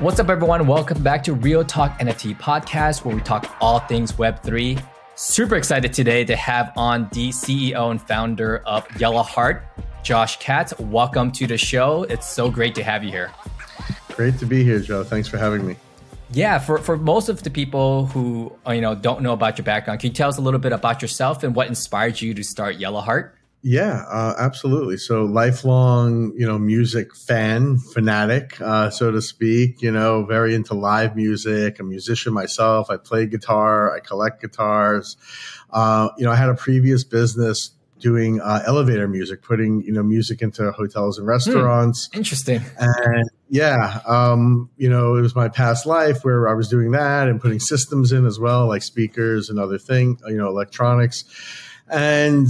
What's up, everyone? Welcome back to Real Talk NFT podcast, where we talk all things Web3. Super excited today to have on the CEO and founder of Yellow Heart, Josh Katz. Welcome to the show. It's so great to have you here. Great to be here, Joe. Thanks for having me. Yeah, for, for most of the people who you know don't know about your background, can you tell us a little bit about yourself and what inspired you to start Yellow Heart? Yeah, uh, absolutely. So lifelong, you know, music fan, fanatic, uh, so to speak. You know, very into live music. A musician myself. I play guitar. I collect guitars. Uh, you know, I had a previous business doing uh, elevator music, putting you know music into hotels and restaurants. Hmm, interesting. And yeah, um, you know, it was my past life where I was doing that and putting systems in as well, like speakers and other things, you know, electronics. And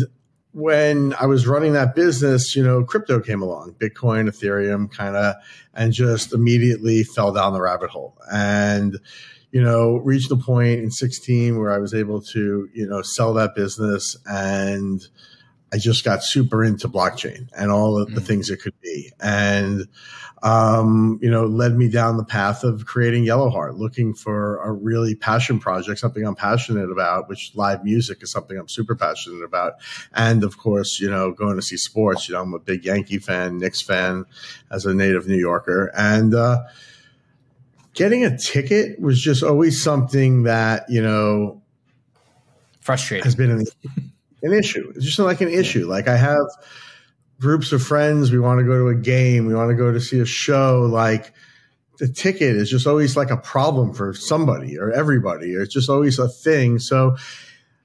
when I was running that business, you know, crypto came along, Bitcoin, Ethereum, kind of, and just immediately fell down the rabbit hole. And, you know, reached the point in 16 where I was able to, you know, sell that business and I just got super into blockchain and all of the mm. things it could be. And, um, you know, led me down the path of creating Yellowheart, looking for a really passion project, something I'm passionate about, which live music is something I'm super passionate about. And of course, you know, going to see sports, you know, I'm a big Yankee fan, Knicks fan as a native New Yorker. And, uh, getting a ticket was just always something that, you know, frustrating has been an, an issue. It's just like an issue. Like I have, groups of friends, we want to go to a game, we want to go to see a show, like the ticket is just always like a problem for somebody or everybody, or it's just always a thing. So,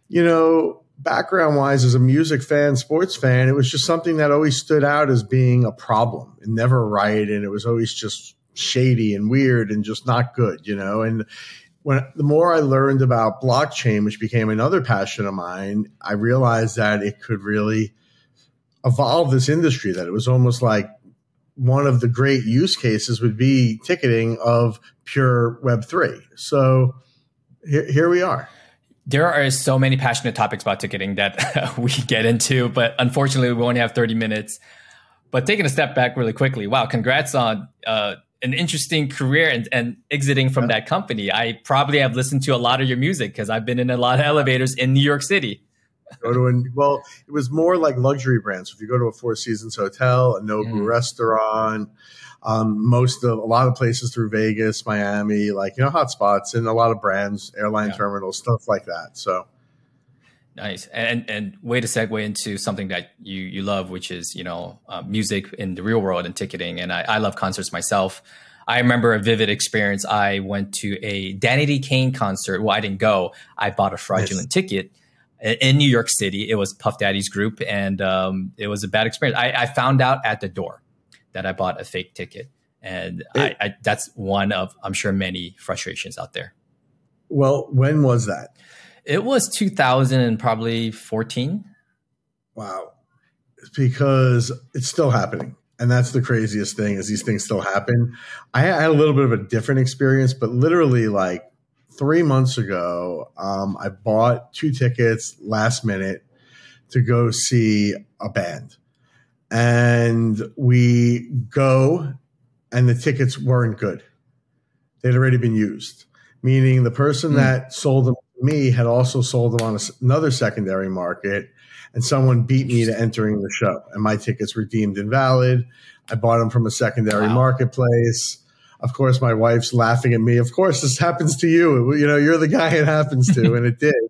you know, background wise, as a music fan, sports fan, it was just something that always stood out as being a problem and never right. And it was always just shady and weird and just not good, you know? And when the more I learned about blockchain, which became another passion of mine, I realized that it could really evolve this industry that it was almost like one of the great use cases would be ticketing of pure web3 so here, here we are. There are so many passionate topics about ticketing that we get into but unfortunately we only have 30 minutes. But taking a step back really quickly wow congrats on uh, an interesting career and, and exiting from yeah. that company. I probably have listened to a lot of your music because i've been in a lot of elevators in new york city go to a well, it was more like luxury brands. If you go to a Four Seasons hotel, a Nobu mm. restaurant, um, most of a lot of places through Vegas, Miami, like you know, hot spots and a lot of brands, airline yeah. terminals, stuff like that. So nice and and way to segue into something that you you love, which is you know uh, music in the real world and ticketing. And I, I love concerts myself. I remember a vivid experience. I went to a Danity Kane concert. Well, I didn't go. I bought a fraudulent ticket in New York City. It was Puff Daddy's group, and um, it was a bad experience. I, I, found out at the door that I bought a fake ticket, and it, I, I, that's one of I'm sure many frustrations out there. Well, when was that? It was 2000 and probably 14. Wow, because it's still happening. And that's the craziest thing is these things still happen. I had a little bit of a different experience, but literally like three months ago, um, I bought two tickets last minute to go see a band. And we go, and the tickets weren't good. They'd already been used, meaning the person mm. that sold them to me had also sold them on a, another secondary market, and someone beat me to entering the show. And my tickets were deemed invalid. I bought them from a secondary wow. marketplace of course, my wife's laughing at me. Of course, this happens to you. You know, you're the guy it happens to, and it did.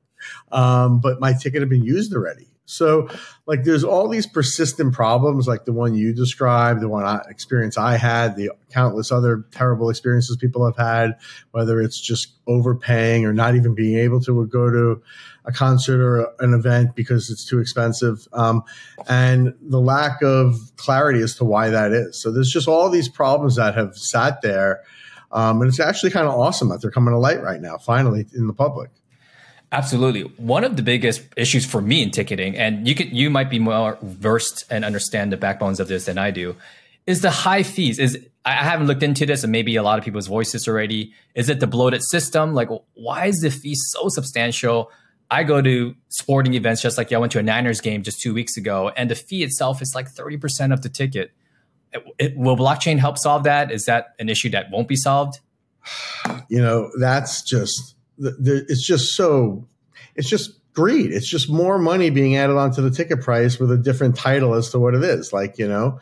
Um, but my ticket had been used already. So, like, there's all these persistent problems, like the one you described, the one I, experience I had, the countless other terrible experiences people have had, whether it's just overpaying or not even being able to go to a concert or an event because it's too expensive, um, and the lack of clarity as to why that is. So, there's just all these problems that have sat there. Um, and it's actually kind of awesome that they're coming to light right now, finally, in the public. Absolutely. One of the biggest issues for me in ticketing, and you could you might be more versed and understand the backbones of this than I do, is the high fees. Is I haven't looked into this, and maybe a lot of people's voices already. Is it the bloated system? Like, why is the fee so substantial? I go to sporting events just like I went to a Niners game just two weeks ago, and the fee itself is like thirty percent of the ticket. It, it, will blockchain help solve that? Is that an issue that won't be solved? you know, that's just, it's just so, it's just greed. It's just more money being added onto the ticket price with a different title as to what it is. Like, you know,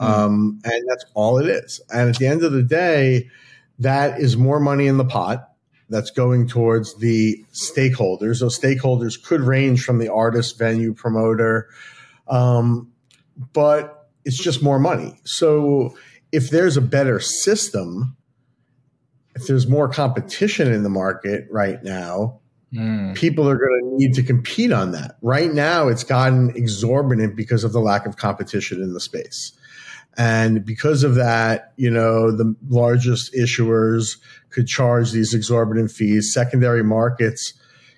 mm. um, and that's all it is. And at the end of the day, that is more money in the pot that's going towards the stakeholders. Those stakeholders could range from the artist, venue, promoter, um, but it's just more money. So if there's a better system, if there's more competition in the market right now, mm. people are going to need to compete on that. Right now, it's gotten exorbitant because of the lack of competition in the space. And because of that, you know, the largest issuers could charge these exorbitant fees. Secondary markets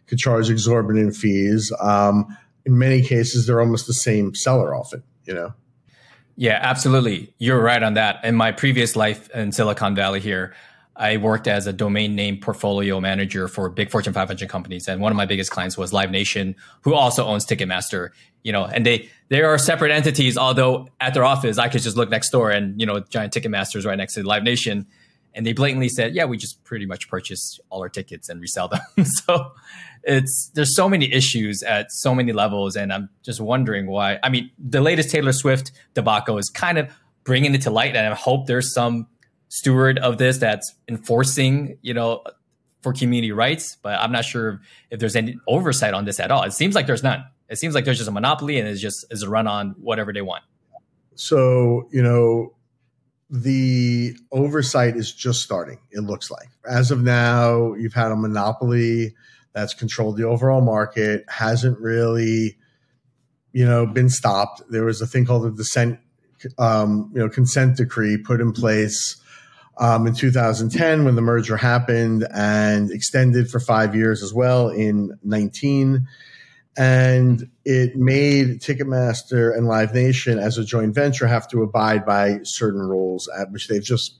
could charge exorbitant fees. Um, in many cases, they're almost the same seller often, you know? Yeah, absolutely. You're right on that. In my previous life in Silicon Valley here, I worked as a domain name portfolio manager for big Fortune 500 companies, and one of my biggest clients was Live Nation, who also owns Ticketmaster. You know, and they they are separate entities. Although at their office, I could just look next door, and you know, giant Ticketmaster is right next to Live Nation, and they blatantly said, "Yeah, we just pretty much purchase all our tickets and resell them." so it's there's so many issues at so many levels, and I'm just wondering why. I mean, the latest Taylor Swift debacle is kind of bringing it to light, and I hope there's some steward of this that's enforcing, you know, for community rights. But I'm not sure if there's any oversight on this at all. It seems like there's none. It seems like there's just a monopoly and it's just is a run on whatever they want. So, you know, the oversight is just starting, it looks like. As of now, you've had a monopoly that's controlled the overall market, hasn't really, you know, been stopped. There was a thing called the dissent, um, you know, consent decree put in place um, in 2010 when the merger happened and extended for five years as well in 19. And it made Ticketmaster and Live Nation as a joint venture have to abide by certain rules, at which they've just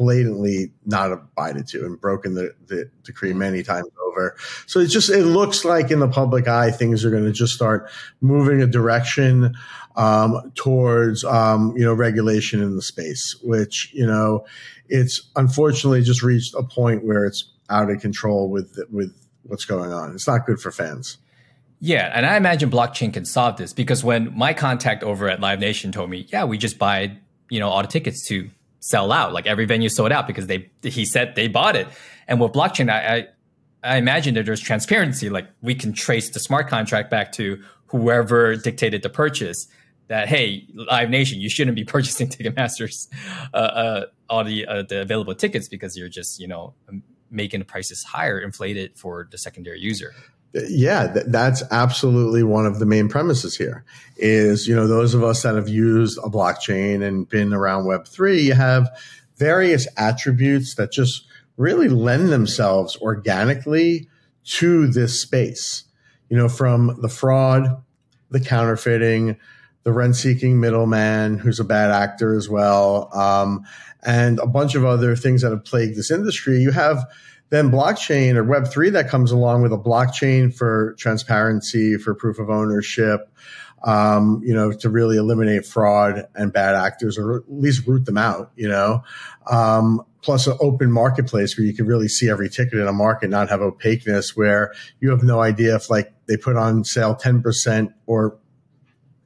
blatantly not abided to and broken the, the decree many times over. So it just it looks like in the public eye things are going to just start moving a direction um, towards um, you know regulation in the space, which you know it's unfortunately just reached a point where it's out of control with with what's going on. It's not good for fans. Yeah, and I imagine blockchain can solve this because when my contact over at Live Nation told me, "Yeah, we just buy you know all the tickets to sell out. Like every venue sold out because they he said they bought it. And with blockchain, I, I I imagine that there's transparency. Like we can trace the smart contract back to whoever dictated the purchase. That hey, Live Nation, you shouldn't be purchasing Ticketmaster's uh, uh, all the uh, the available tickets because you're just you know making the prices higher, inflated for the secondary user. Yeah that's absolutely one of the main premises here is you know those of us that have used a blockchain and been around web3 you have various attributes that just really lend themselves organically to this space. You know from the fraud the counterfeiting the rent seeking middleman who's a bad actor as well um, and a bunch of other things that have plagued this industry you have then blockchain or Web3 that comes along with a blockchain for transparency, for proof of ownership, um, you know, to really eliminate fraud and bad actors or at least root them out, you know. Um, plus an open marketplace where you can really see every ticket in a market, not have opaqueness where you have no idea if like they put on sale 10% or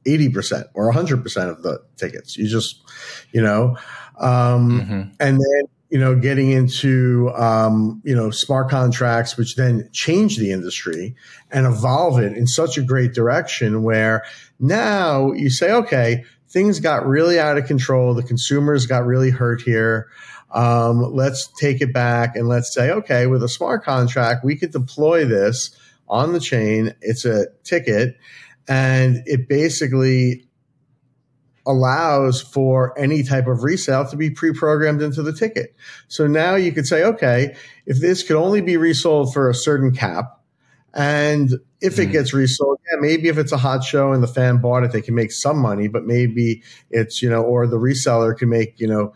80% or 100% of the tickets. You just, you know, um, mm-hmm. and then you know, getting into, um, you know, smart contracts, which then change the industry and evolve it in such a great direction where now you say, okay, things got really out of control. The consumers got really hurt here. Um, let's take it back and let's say, okay, with a smart contract, we could deploy this on the chain. It's a ticket and it basically allows for any type of resale to be pre-programmed into the ticket. So now you could say, okay, if this could only be resold for a certain cap, and if it mm. gets resold, yeah, maybe if it's a hot show and the fan bought it, they can make some money, but maybe it's, you know, or the reseller can make, you know,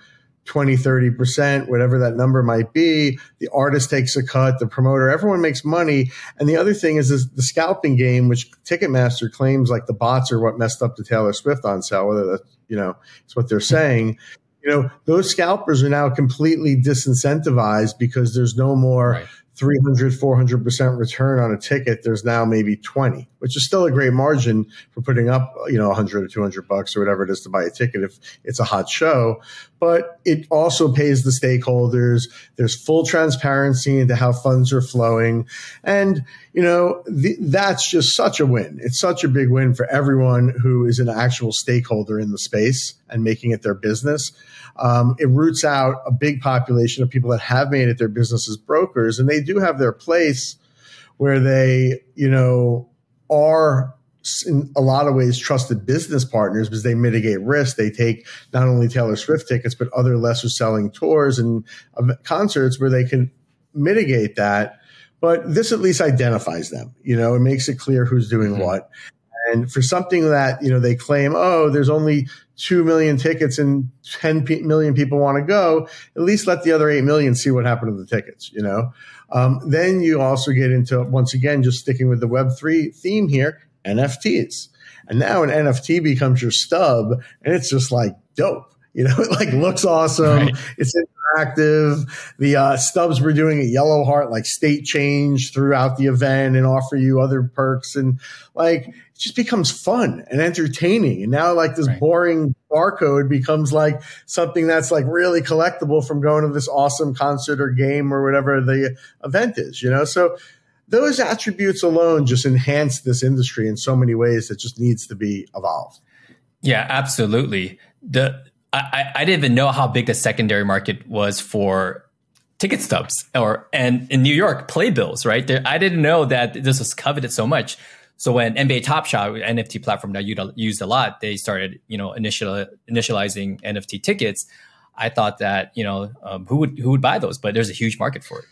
20, 30%, whatever that number might be. The artist takes a cut, the promoter, everyone makes money. And the other thing is, is the scalping game, which Ticketmaster claims like the bots are what messed up the Taylor Swift on sale, whether that's, you know, it's what they're saying. you know, those scalpers are now completely disincentivized because there's no more right. 300, 400% return on a ticket, there's now maybe 20, which is still a great margin for putting up, you know, 100 or 200 bucks or whatever it is to buy a ticket if it's a hot show. But it also pays the stakeholders. There's full transparency into how funds are flowing. And, you know, the, that's just such a win. It's such a big win for everyone who is an actual stakeholder in the space and making it their business um, it roots out a big population of people that have made it their business as brokers, and they do have their place where they, you know, are in a lot of ways trusted business partners because they mitigate risk. They take not only Taylor Swift tickets, but other lesser selling tours and concerts where they can mitigate that. But this at least identifies them. You know, it makes it clear who's doing mm-hmm. what. And for something that, you know, they claim, oh, there's only 2 million tickets and 10 p- million people want to go, at least let the other 8 million see what happened to the tickets, you know? Um, then you also get into, once again, just sticking with the Web3 theme here, NFTs. And now an NFT becomes your stub and it's just like dope. You know, it like looks awesome. Right. It's interactive. The uh, stubs were doing a yellow heart like state change throughout the event and offer you other perks and like it just becomes fun and entertaining. And now like this right. boring barcode becomes like something that's like really collectible from going to this awesome concert or game or whatever the event is, you know? So those attributes alone just enhance this industry in so many ways that just needs to be evolved. Yeah, absolutely. The I, I didn't even know how big the secondary market was for ticket stubs or and in New York playbills, right? There, I didn't know that this was coveted so much. So when NBA Top Shot, NFT platform that you used a lot, they started, you know, initial initializing NFT tickets. I thought that, you know, um, who would who would buy those? But there's a huge market for it.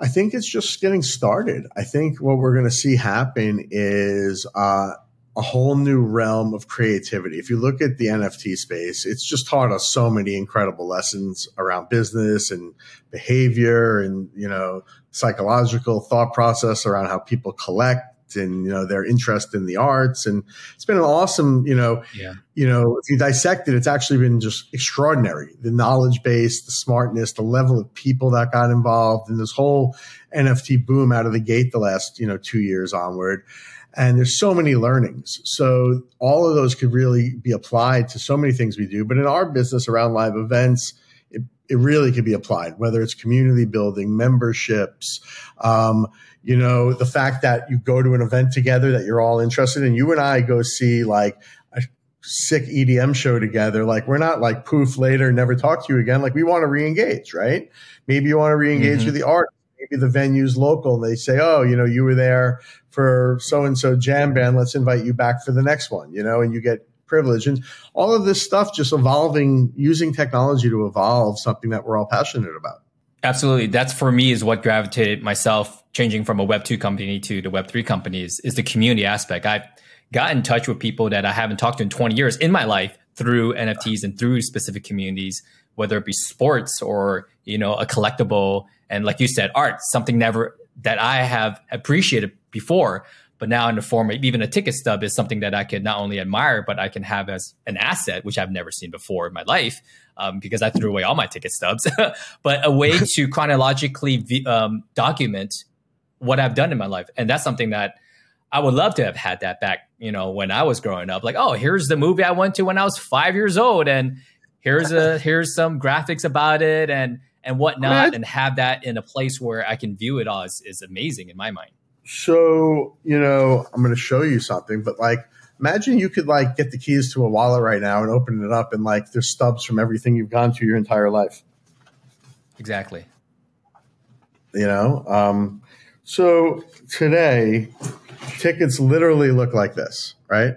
I think it's just getting started. I think what we're going to see happen is uh, a whole new realm of creativity. If you look at the NFT space, it's just taught us so many incredible lessons around business and behavior and, you know, psychological thought process around how people collect and you know their interest in the arts and it's been an awesome you know yeah. you know if you dissect it it's actually been just extraordinary the knowledge base the smartness the level of people that got involved in this whole nft boom out of the gate the last you know two years onward and there's so many learnings. So all of those could really be applied to so many things we do. But in our business around live events, it, it really could be applied, whether it's community building, memberships, um, you know, the fact that you go to an event together that you're all interested in. You and I go see like a sick EDM show together. Like we're not like poof later, never talk to you again. Like we want to re-engage, right? Maybe you want to re-engage mm-hmm. with the art. Maybe the venue's local and they say, oh, you know, you were there for so and so jam band. Let's invite you back for the next one, you know, and you get privilege and all of this stuff just evolving, using technology to evolve something that we're all passionate about. Absolutely. That's for me is what gravitated myself changing from a web two company to the web three companies is the community aspect. I've got in touch with people that I haven't talked to in 20 years in my life through NFTs and through specific communities, whether it be sports or, you know, a collectible. And like you said, art, something never that I have appreciated before, but now in the form of even a ticket stub is something that I can not only admire, but I can have as an asset, which I've never seen before in my life um, because I threw away all my ticket stubs. but a way to chronologically um, document what I've done in my life, and that's something that I would love to have had that back. You know, when I was growing up, like, oh, here's the movie I went to when I was five years old, and here's a here's some graphics about it, and and whatnot, and have that in a place where I can view it all is, is amazing in my mind. So, you know, I'm going to show you something, but like, imagine you could like get the keys to a wallet right now and open it up and like there's stubs from everything you've gone through your entire life. Exactly. You know, um, so today tickets literally look like this, right?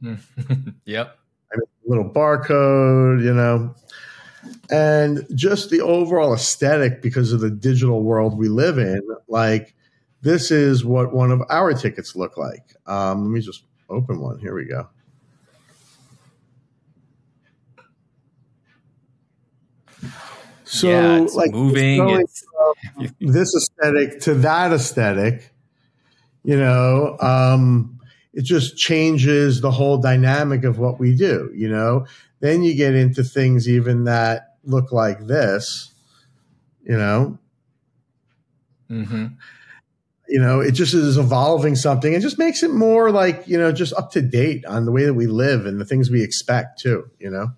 yep. Little barcode, you know, and just the overall aesthetic because of the digital world we live in, like this is what one of our tickets look like. Um, let me just open one. Here we go. So, yeah, like moving this aesthetic to that aesthetic, you know, um, it just changes the whole dynamic of what we do. You know, Then you get into things even that look like this, you know. Mm-hmm. You know, it just is evolving something. It just makes it more like you know, just up to date on the way that we live and the things we expect too. You know.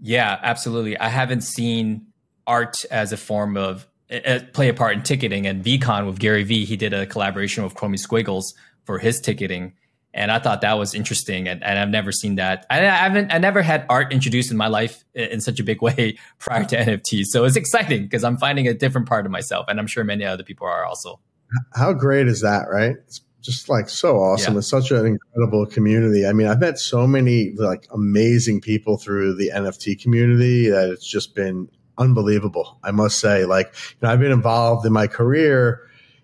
Yeah, absolutely. I haven't seen art as a form of uh, play a part in ticketing. And VeeCon with Gary Vee, he did a collaboration with Chromie Squiggles for his ticketing. And I thought that was interesting, and, and I've never seen that. I, I, haven't, I never had art introduced in my life in such a big way prior to NFTs. So it's exciting because I'm finding a different part of myself, and I'm sure many other people are also. How great is that, right? It's just like so awesome. Yeah. It's such an incredible community. I mean, I've met so many like amazing people through the NFT community that it's just been unbelievable. I must say, like, you know, I've been involved in my career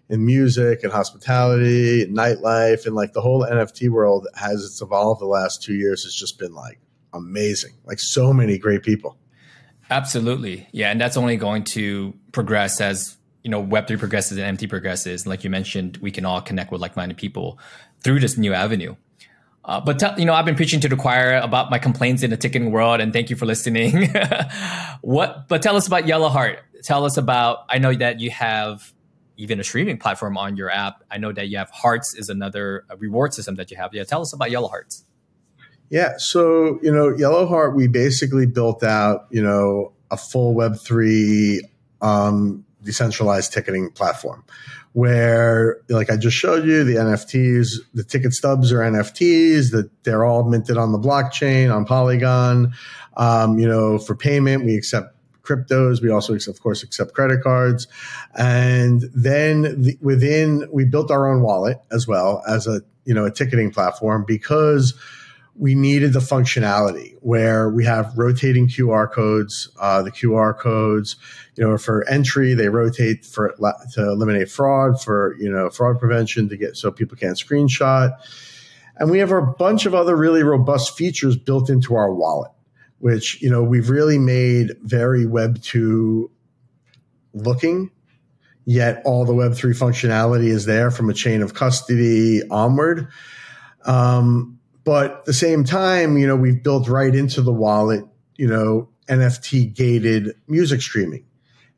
in music and hospitality and nightlife and like the whole NFT world has it's evolved the last two years has just been like amazing. Like so many great people. Absolutely. Yeah. And that's only going to progress as, you know, Web3 progresses and NFT progresses. And like you mentioned, we can all connect with like minded people through this new avenue. Uh, but t- you know, I've been preaching to the choir about my complaints in the ticketing world, and thank you for listening. what? But tell us about Yellow Heart. Tell us about. I know that you have even a streaming platform on your app. I know that you have Hearts is another reward system that you have. Yeah, tell us about Yellow Hearts. Yeah, so you know, Yellow Heart, we basically built out you know a full Web three um, decentralized ticketing platform where like I just showed you the NFTs, the ticket stubs are NFTs that they're all minted on the blockchain on Polygon. Um, you know, for payment, we accept cryptos. We also, of course, accept credit cards. And then the, within, we built our own wallet as well as a, you know, a ticketing platform because we needed the functionality where we have rotating QR codes. Uh, the QR codes, you know, for entry, they rotate for to eliminate fraud, for you know, fraud prevention to get so people can't screenshot. And we have a bunch of other really robust features built into our wallet, which you know we've really made very Web two looking. Yet all the Web three functionality is there from a chain of custody onward. Um, but at the same time, you know, we've built right into the wallet, you know, NFT gated music streaming,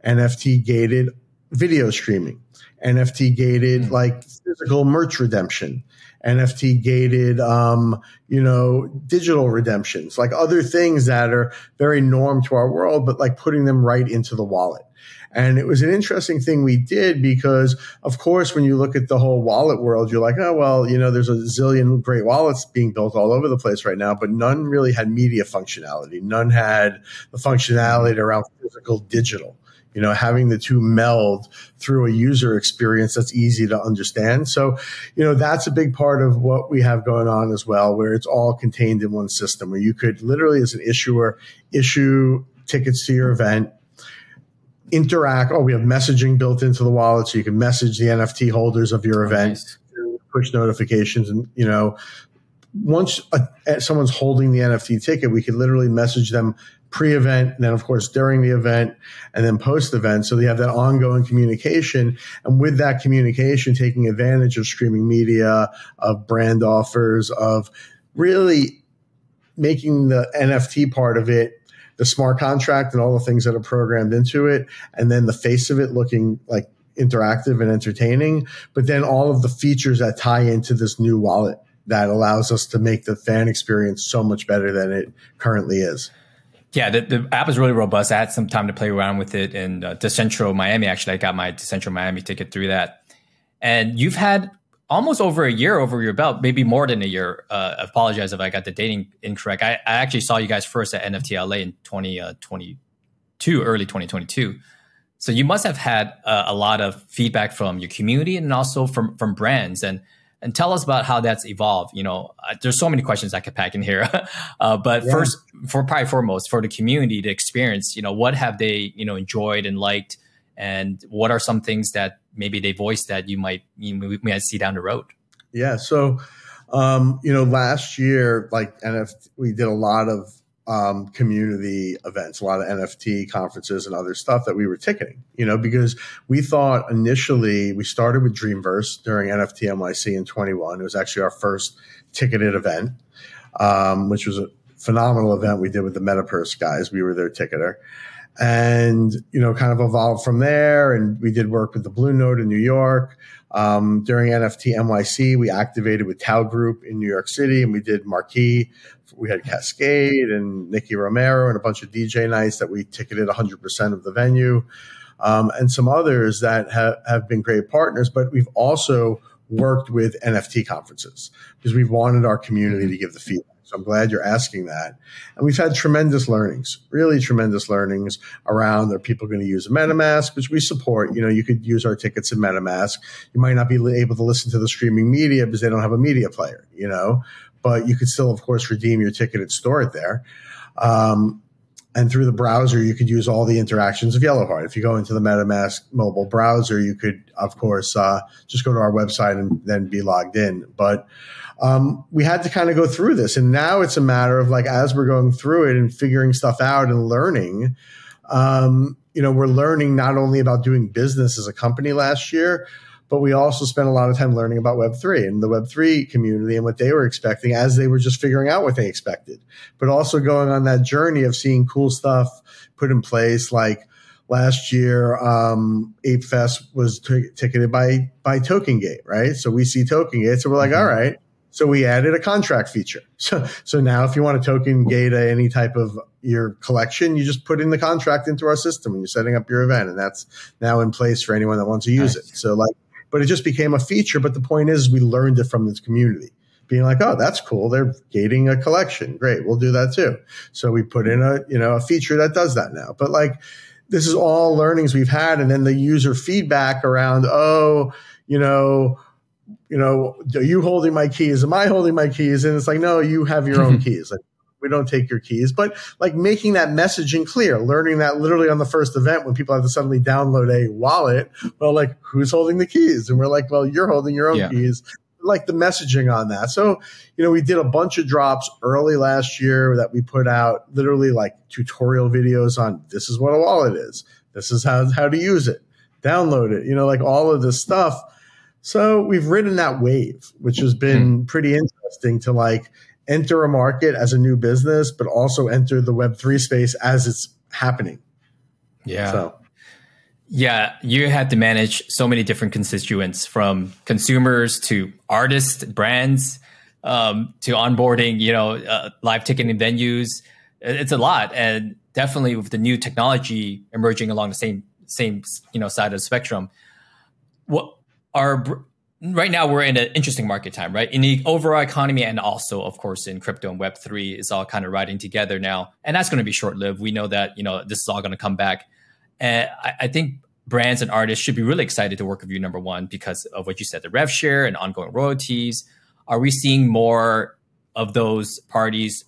NFT gated video streaming, NFT gated mm. like physical merch redemption, NFT gated, um, you know, digital redemptions, like other things that are very norm to our world, but like putting them right into the wallet. And it was an interesting thing we did because, of course, when you look at the whole wallet world, you're like, oh, well, you know, there's a zillion great wallets being built all over the place right now, but none really had media functionality. None had the functionality around physical digital you know, having the two meld through a user experience that's easy to understand. So, you know, that's a big part of what we have going on as well, where it's all contained in one system where you could literally, as an issuer, issue tickets to your event interact. Oh, we have messaging built into the wallet, so you can message the NFT holders of your event, nice. push notifications, and you know, once a, someone's holding the NFT ticket, we can literally message them pre-event, and then of course during the event, and then post-event. So they have that ongoing communication, and with that communication, taking advantage of streaming media, of brand offers, of really making the NFT part of it the smart contract and all the things that are programmed into it, and then the face of it looking like interactive and entertaining, but then all of the features that tie into this new wallet that allows us to make the fan experience so much better than it currently is. Yeah, the, the app is really robust. I had some time to play around with it in uh, DCentral Miami. Actually, I got my DCentral Miami ticket through that. And you've had almost over a year over your belt, maybe more than a year. Uh, apologize if I got the dating incorrect. I, I actually saw you guys first at NFT LA in 2022, uh, early 2022. So you must have had uh, a lot of feedback from your community and also from from brands. And and tell us about how that's evolved. You know, there's so many questions I could pack in here. uh, but yeah. first, for probably foremost, for the community, to experience, you know, what have they you know enjoyed and liked, and what are some things that maybe they voiced that you might you we might see down the road? Yeah. So, um, you know, last year, like NFT, we did a lot of um, community events, a lot of NFT conferences and other stuff that we were ticketing, you know, because we thought initially we started with Dreamverse during NFT NYC in 21. It was actually our first ticketed event, um, which was a phenomenal event we did with the Metapurse guys. We were their ticketer. And, you know, kind of evolved from there. And we did work with the Blue Note in New York. Um, during NFT NYC, we activated with Tao Group in New York City and we did Marquee. We had Kaskade and Nicky Romero and a bunch of DJ nights that we ticketed 100% of the venue. Um, and some others that have, have been great partners. But we've also worked with NFT conferences because we've wanted our community to give the feedback. So I'm glad you're asking that. And we've had tremendous learnings, really tremendous learnings around are people going to use a MetaMask, which we support. You know, you could use our tickets in MetaMask. You might not be able to listen to the streaming media because they don't have a media player, you know, but you could still, of course, redeem your ticket and store it there. Um, and through the browser, you could use all the interactions of Yellowheart. If you go into the MetaMask mobile browser, you could, of course, uh, just go to our website and then be logged in. But um, we had to kind of go through this. And now it's a matter of like, as we're going through it and figuring stuff out and learning, um, you know, we're learning not only about doing business as a company last year, but we also spent a lot of time learning about Web3 and the Web3 community and what they were expecting as they were just figuring out what they expected, but also going on that journey of seeing cool stuff put in place. Like last year, um, Ape Fest was t- ticketed by, by Token Gate, right? So we see Token Gate. So we're like, mm-hmm. all right. So we added a contract feature. So, so now if you want to token gate any type of your collection, you just put in the contract into our system when you're setting up your event. And that's now in place for anyone that wants to use nice. it. So like but it just became a feature. But the point is, we learned it from this community being like, oh, that's cool. They're gating a collection. Great. We'll do that too. So we put in a, you know, a feature that does that now. But like, this is all learnings we've had. And then the user feedback around, oh, you know, you know, are you holding my keys? Am I holding my keys? And it's like, no, you have your own keys. Like, we don't take your keys. But like making that messaging clear, learning that literally on the first event when people have to suddenly download a wallet, well, like who's holding the keys? And we're like, well, you're holding your own yeah. keys. Like the messaging on that. So, you know, we did a bunch of drops early last year that we put out literally like tutorial videos on this is what a wallet is. This is how, how to use it. Download it, you know, like all of this stuff. So we've ridden that wave, which has been hmm. pretty interesting to like enter a market as a new business, but also enter the Web3 space as it's happening. Yeah. So. Yeah, you had to manage so many different constituents from consumers to artists, brands, um, to onboarding, you know, uh, live ticketing venues. It's a lot. And definitely with the new technology emerging along the same, same, you know, side of the spectrum, what are right now we're in an interesting market time, right? In the overall economy and also, of course, in crypto and Web three is all kind of riding together now, and that's going to be short lived. We know that you know this is all going to come back, and I, I, think brands and artists should be really excited to work with you. Number one, because of what you said, the rev share and ongoing royalties. Are we seeing more of those parties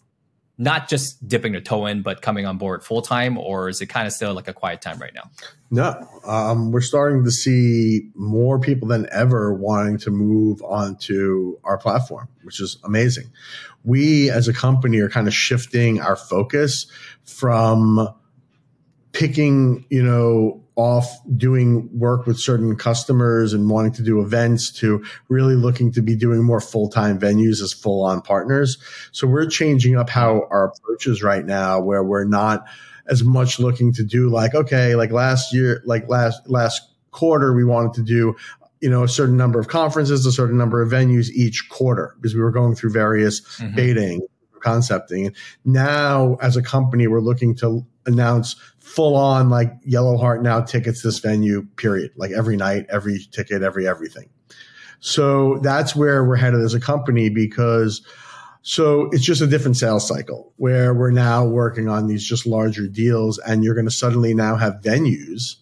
not just dipping their toe in, but coming on board full time, or is it kind of still like a quiet time right now? No, um, we're starting to see more people than ever wanting to move onto our platform, which is amazing. We as a company are kind of shifting our focus from picking, you know, off doing work with certain customers and wanting to do events to really looking to be doing more full-time venues as full-on partners. So we're changing up how our approach is right now where we're not as much looking to do like, okay, like last year, like last, last quarter, we wanted to do you know, a certain number of conferences, a certain number of venues each quarter because we were going through various mm-hmm. baiting concepting. Now, as a company, we're looking to announce full on like Yellow Heart now tickets this venue, period. Like every night, every ticket, every everything. So that's where we're headed as a company because so it's just a different sales cycle where we're now working on these just larger deals and you're going to suddenly now have venues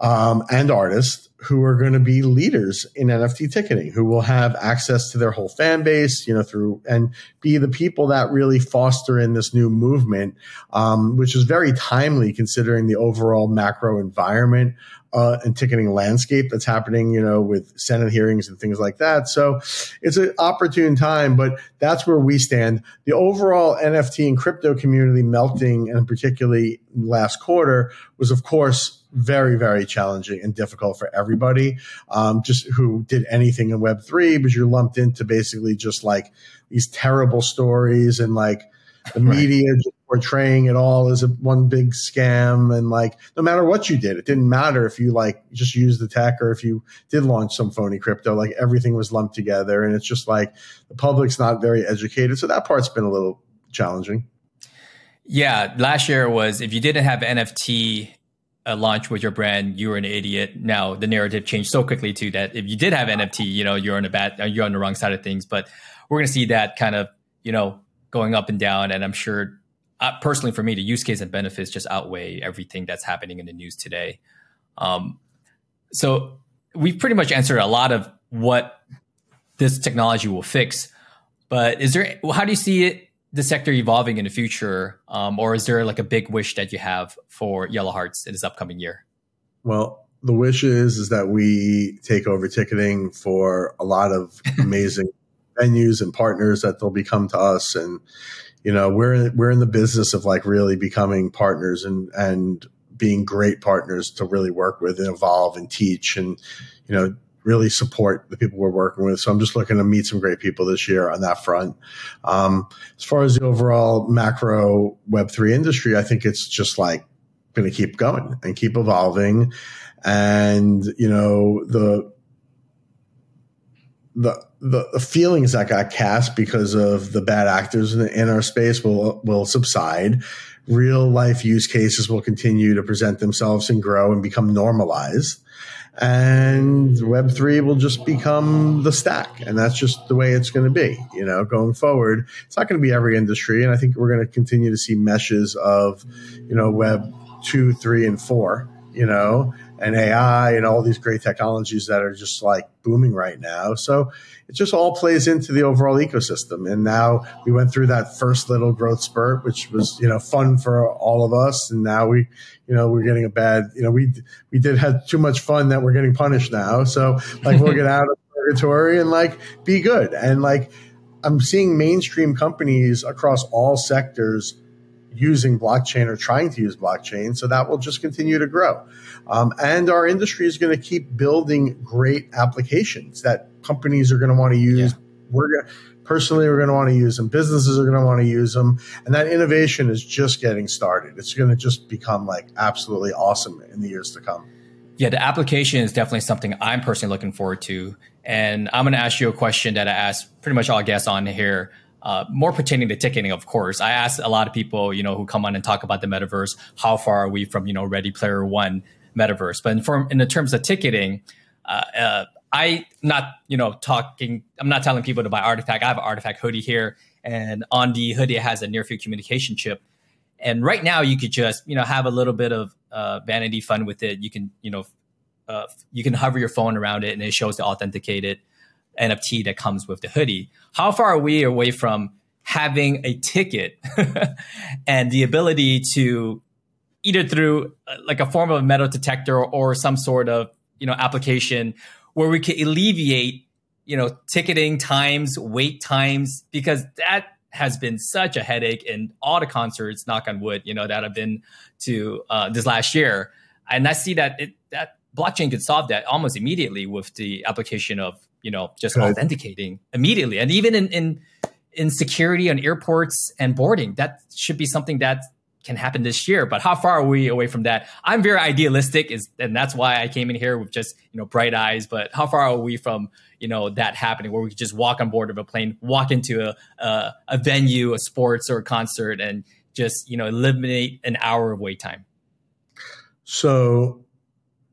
um, and artists who are going to be leaders in NFT ticketing, who will have access to their whole fan base, you know, through and be the people that really foster in this new movement, um, which is very timely considering the overall macro environment uh, and ticketing landscape that's happening, you know, with Senate hearings and things like that. So it's an opportune time, but that's where we stand. The overall NFT and crypto community melting, and particularly last quarter, was of course very, very challenging and difficult for everybody. Um, just who did anything in Web three, because you're lumped into basically just like these terrible stories and like the media just portraying it all as a one big scam and like no matter what you did it didn't matter if you like just used the tech or if you did launch some phony crypto like everything was lumped together and it's just like the public's not very educated. So that part's been a little challenging. Yeah. Last year was if you didn't have nft uh, launch with your brand you were an idiot. Now the narrative changed so quickly too that if you did have nft you know you're on a bad you're on the wrong side of things. But we're going to see that kind of you know going up and down. And i'm sure uh, personally for me, the use case and benefits just outweigh everything that's happening in the news today. Um, so we've pretty much answered a lot of what this technology will fix. But is there? How do you see it? The sector evolving in the future, um, or is there like a big wish that you have for Yellow Hearts in this upcoming year? Well, the wish is is that we take over ticketing for a lot of amazing venues and partners that they'll become to us and you know we're we're in the business of like really becoming partners and and being great partners to really work with and evolve and teach and you know really support the people we're working with. So I'm just looking to meet some great people this year on that front. Um, as far as the overall macro Web3 industry, I think it's just like going to keep going and keep evolving. And, you know, the, the the, the feelings that got cast because of the bad actors in, in our space will will subside. Real life use cases will continue to present themselves and grow and become normalized. And Web3 will just become the stack. And that's just the way it's going to be, you know, going forward. It's not going to be every industry. And I think we're going to continue to see meshes of, you know, Web two, three, and four, you know, and AI and all these great technologies that are just like booming right now. So it just all plays into the overall ecosystem. And now we went through that first little growth spurt, which was, you know, fun for all of us. And now we, you know, we're getting a bad, you know, we, we did have too much fun that we're getting punished now. So like we'll get out of purgatory and like be good. And like I'm seeing mainstream companies across all sectors using blockchain or trying to use blockchain. So that will just continue to grow. Um, and our industry is going to keep building great applications that companies are going to want to use. Yeah. We're going personally, we're going to want to use them. Businesses are going to want to use them. And that innovation is just getting started. It's going to just become like absolutely awesome in the years to come. Yeah, the application is definitely something I'm personally looking forward to. And I'm going to ask you a question that I ask pretty much all guests on here uh, more pertaining to ticketing, of course. I ask a lot of people, you know, who come on and talk about the metaverse, how far are we from, you know, Ready Player One metaverse? But in, form, in the terms of ticketing, uh, uh, I not, you know, talking. I'm not telling people to buy RTFKT. I have an RTFKT hoodie here, and on the hoodie it has a near field communication chip. And right now, you could just, you know, have a little bit of uh, vanity fun with it. You can, you know, uh, you can hover your phone around it, and it shows to the authenticated NFT that comes with the hoodie. How far are we away from having a ticket and the ability to either through uh, like a form of metal detector or some sort of you know application where we can alleviate you know ticketing times wait times because that has been such a headache in all the concerts knock on wood you know that i've been to uh, this last year and i see that it, that blockchain could solve that almost immediately with the application of you know, just authenticating immediately. And even in, in in security on airports and boarding, that should be something that can happen this year. But how far are we away from that? I'm very idealistic, is and that's why I came in here with just you know bright eyes. But how far are we from you know that happening, where we could just walk on board of a plane, walk into a a, a venue, a sports or a concert, and just you know eliminate an hour of wait time? So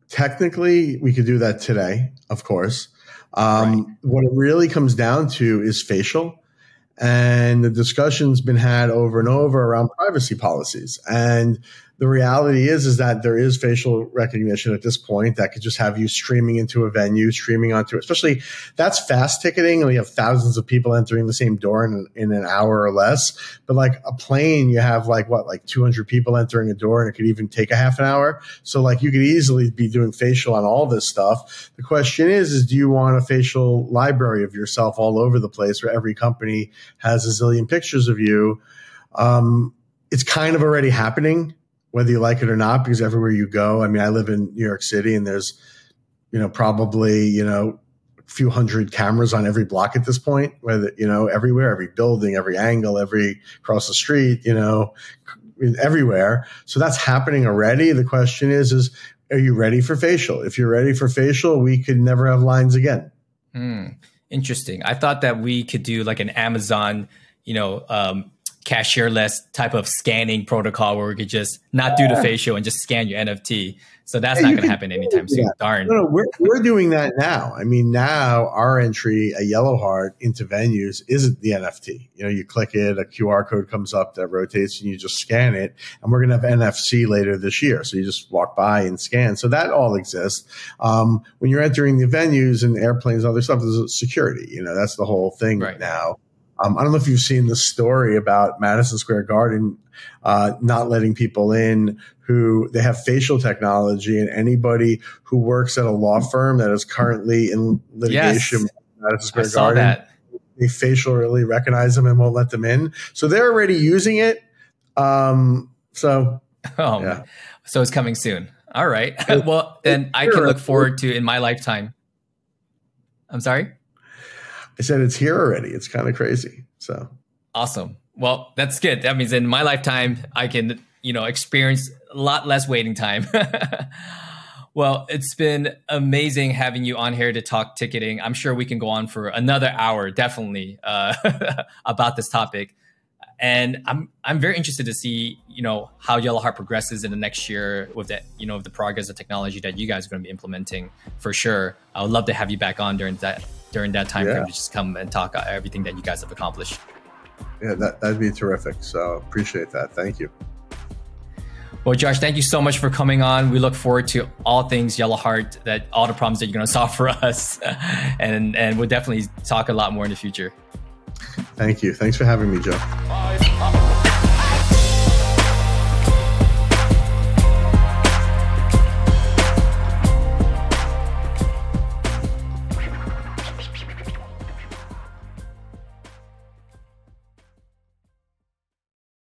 technically, we could do that today, of course. Um, right. What it really comes down to is facial. And the discussion's been had over and over around privacy policies. And the reality is is that there is facial recognition at this point that could just have you streaming into a venue, streaming onto it. Especially that's fast ticketing, and you have thousands of people entering the same door in, in an hour or less. But like a plane, you have like what, like 200 people entering a door, and it could even take a half an hour. So like you could easily be doing facial on all this stuff. The question is, is do you want a facial library of yourself all over the place, where every company has a zillion pictures of you? Um, it's kind of already happening whether you like it or not, because everywhere you go, I mean, I live in New York City and there's, you know, probably, you know, a few hundred cameras on every block at this point, whether, you know, everywhere, every building, every angle, every across the street, you know, everywhere. So that's happening already. The question is, is are you ready for facial? If you're ready for facial, we could never have lines again. Hmm. Interesting. I thought that we could do like an Amazon, you know, um, cashierless type of scanning protocol where we could just not do the facial and just scan your NFT. So that's not going to happen anytime soon. That. Darn. No, no, we're, we're doing that now. I mean, now our entry a Yellow Heart into venues isn't the NFT. You know, you click it, a QR code comes up that rotates and you just scan it. And we're going to have NFC later this year. So you just walk by and scan. So that all exists. Um, when you're entering the venues and airplanes, other stuff, there's security. You know, that's the whole thing right. now. Um, I don't know if you've seen the story about Madison Square Garden uh, not letting people in who they have facial technology, and anybody who works at a law firm that is currently in litigation, yes, Madison Square I saw Garden, that. they facially recognize them and won't let them in. So they're already using it. Um, so, oh, yeah. so it's coming soon. All right. well, then I can look forward to in my lifetime. I'm sorry. I said it's here already. It's kind of crazy. So awesome. Well, that's good. That means in my lifetime, I can, you know, experience a lot less waiting time. well, it's been amazing having you on here to talk ticketing. I'm sure we can go on for another hour, definitely, uh, about this topic. And I'm I'm very interested to see, you know, how Yellow Heart progresses in the next year with that, you know, with the progress of technology that you guys are going to be implementing for sure. I would love to have you back on during that during that time yeah. frame to just come and talk everything that you guys have accomplished. Yeah, that, that'd be terrific. So appreciate that. Thank you. Well, Josh, thank you so much for coming on. We look forward to all things Yellow Heart, that all the problems that you're going to solve for us, and and we'll definitely talk a lot more in the future. Thank you. Thanks for having me, Joe.